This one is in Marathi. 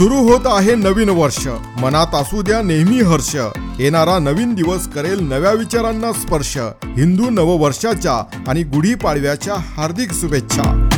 सुरू होत आहे नवीन वर्ष. मनात असू द्या नेहमी हर्ष. येणारा नवीन दिवस करेल नव्या विचारांना स्पर्श. हिंदू नववर्षाच्या आणि गुढीपाडव्याच्या हार्दिक शुभेच्छा.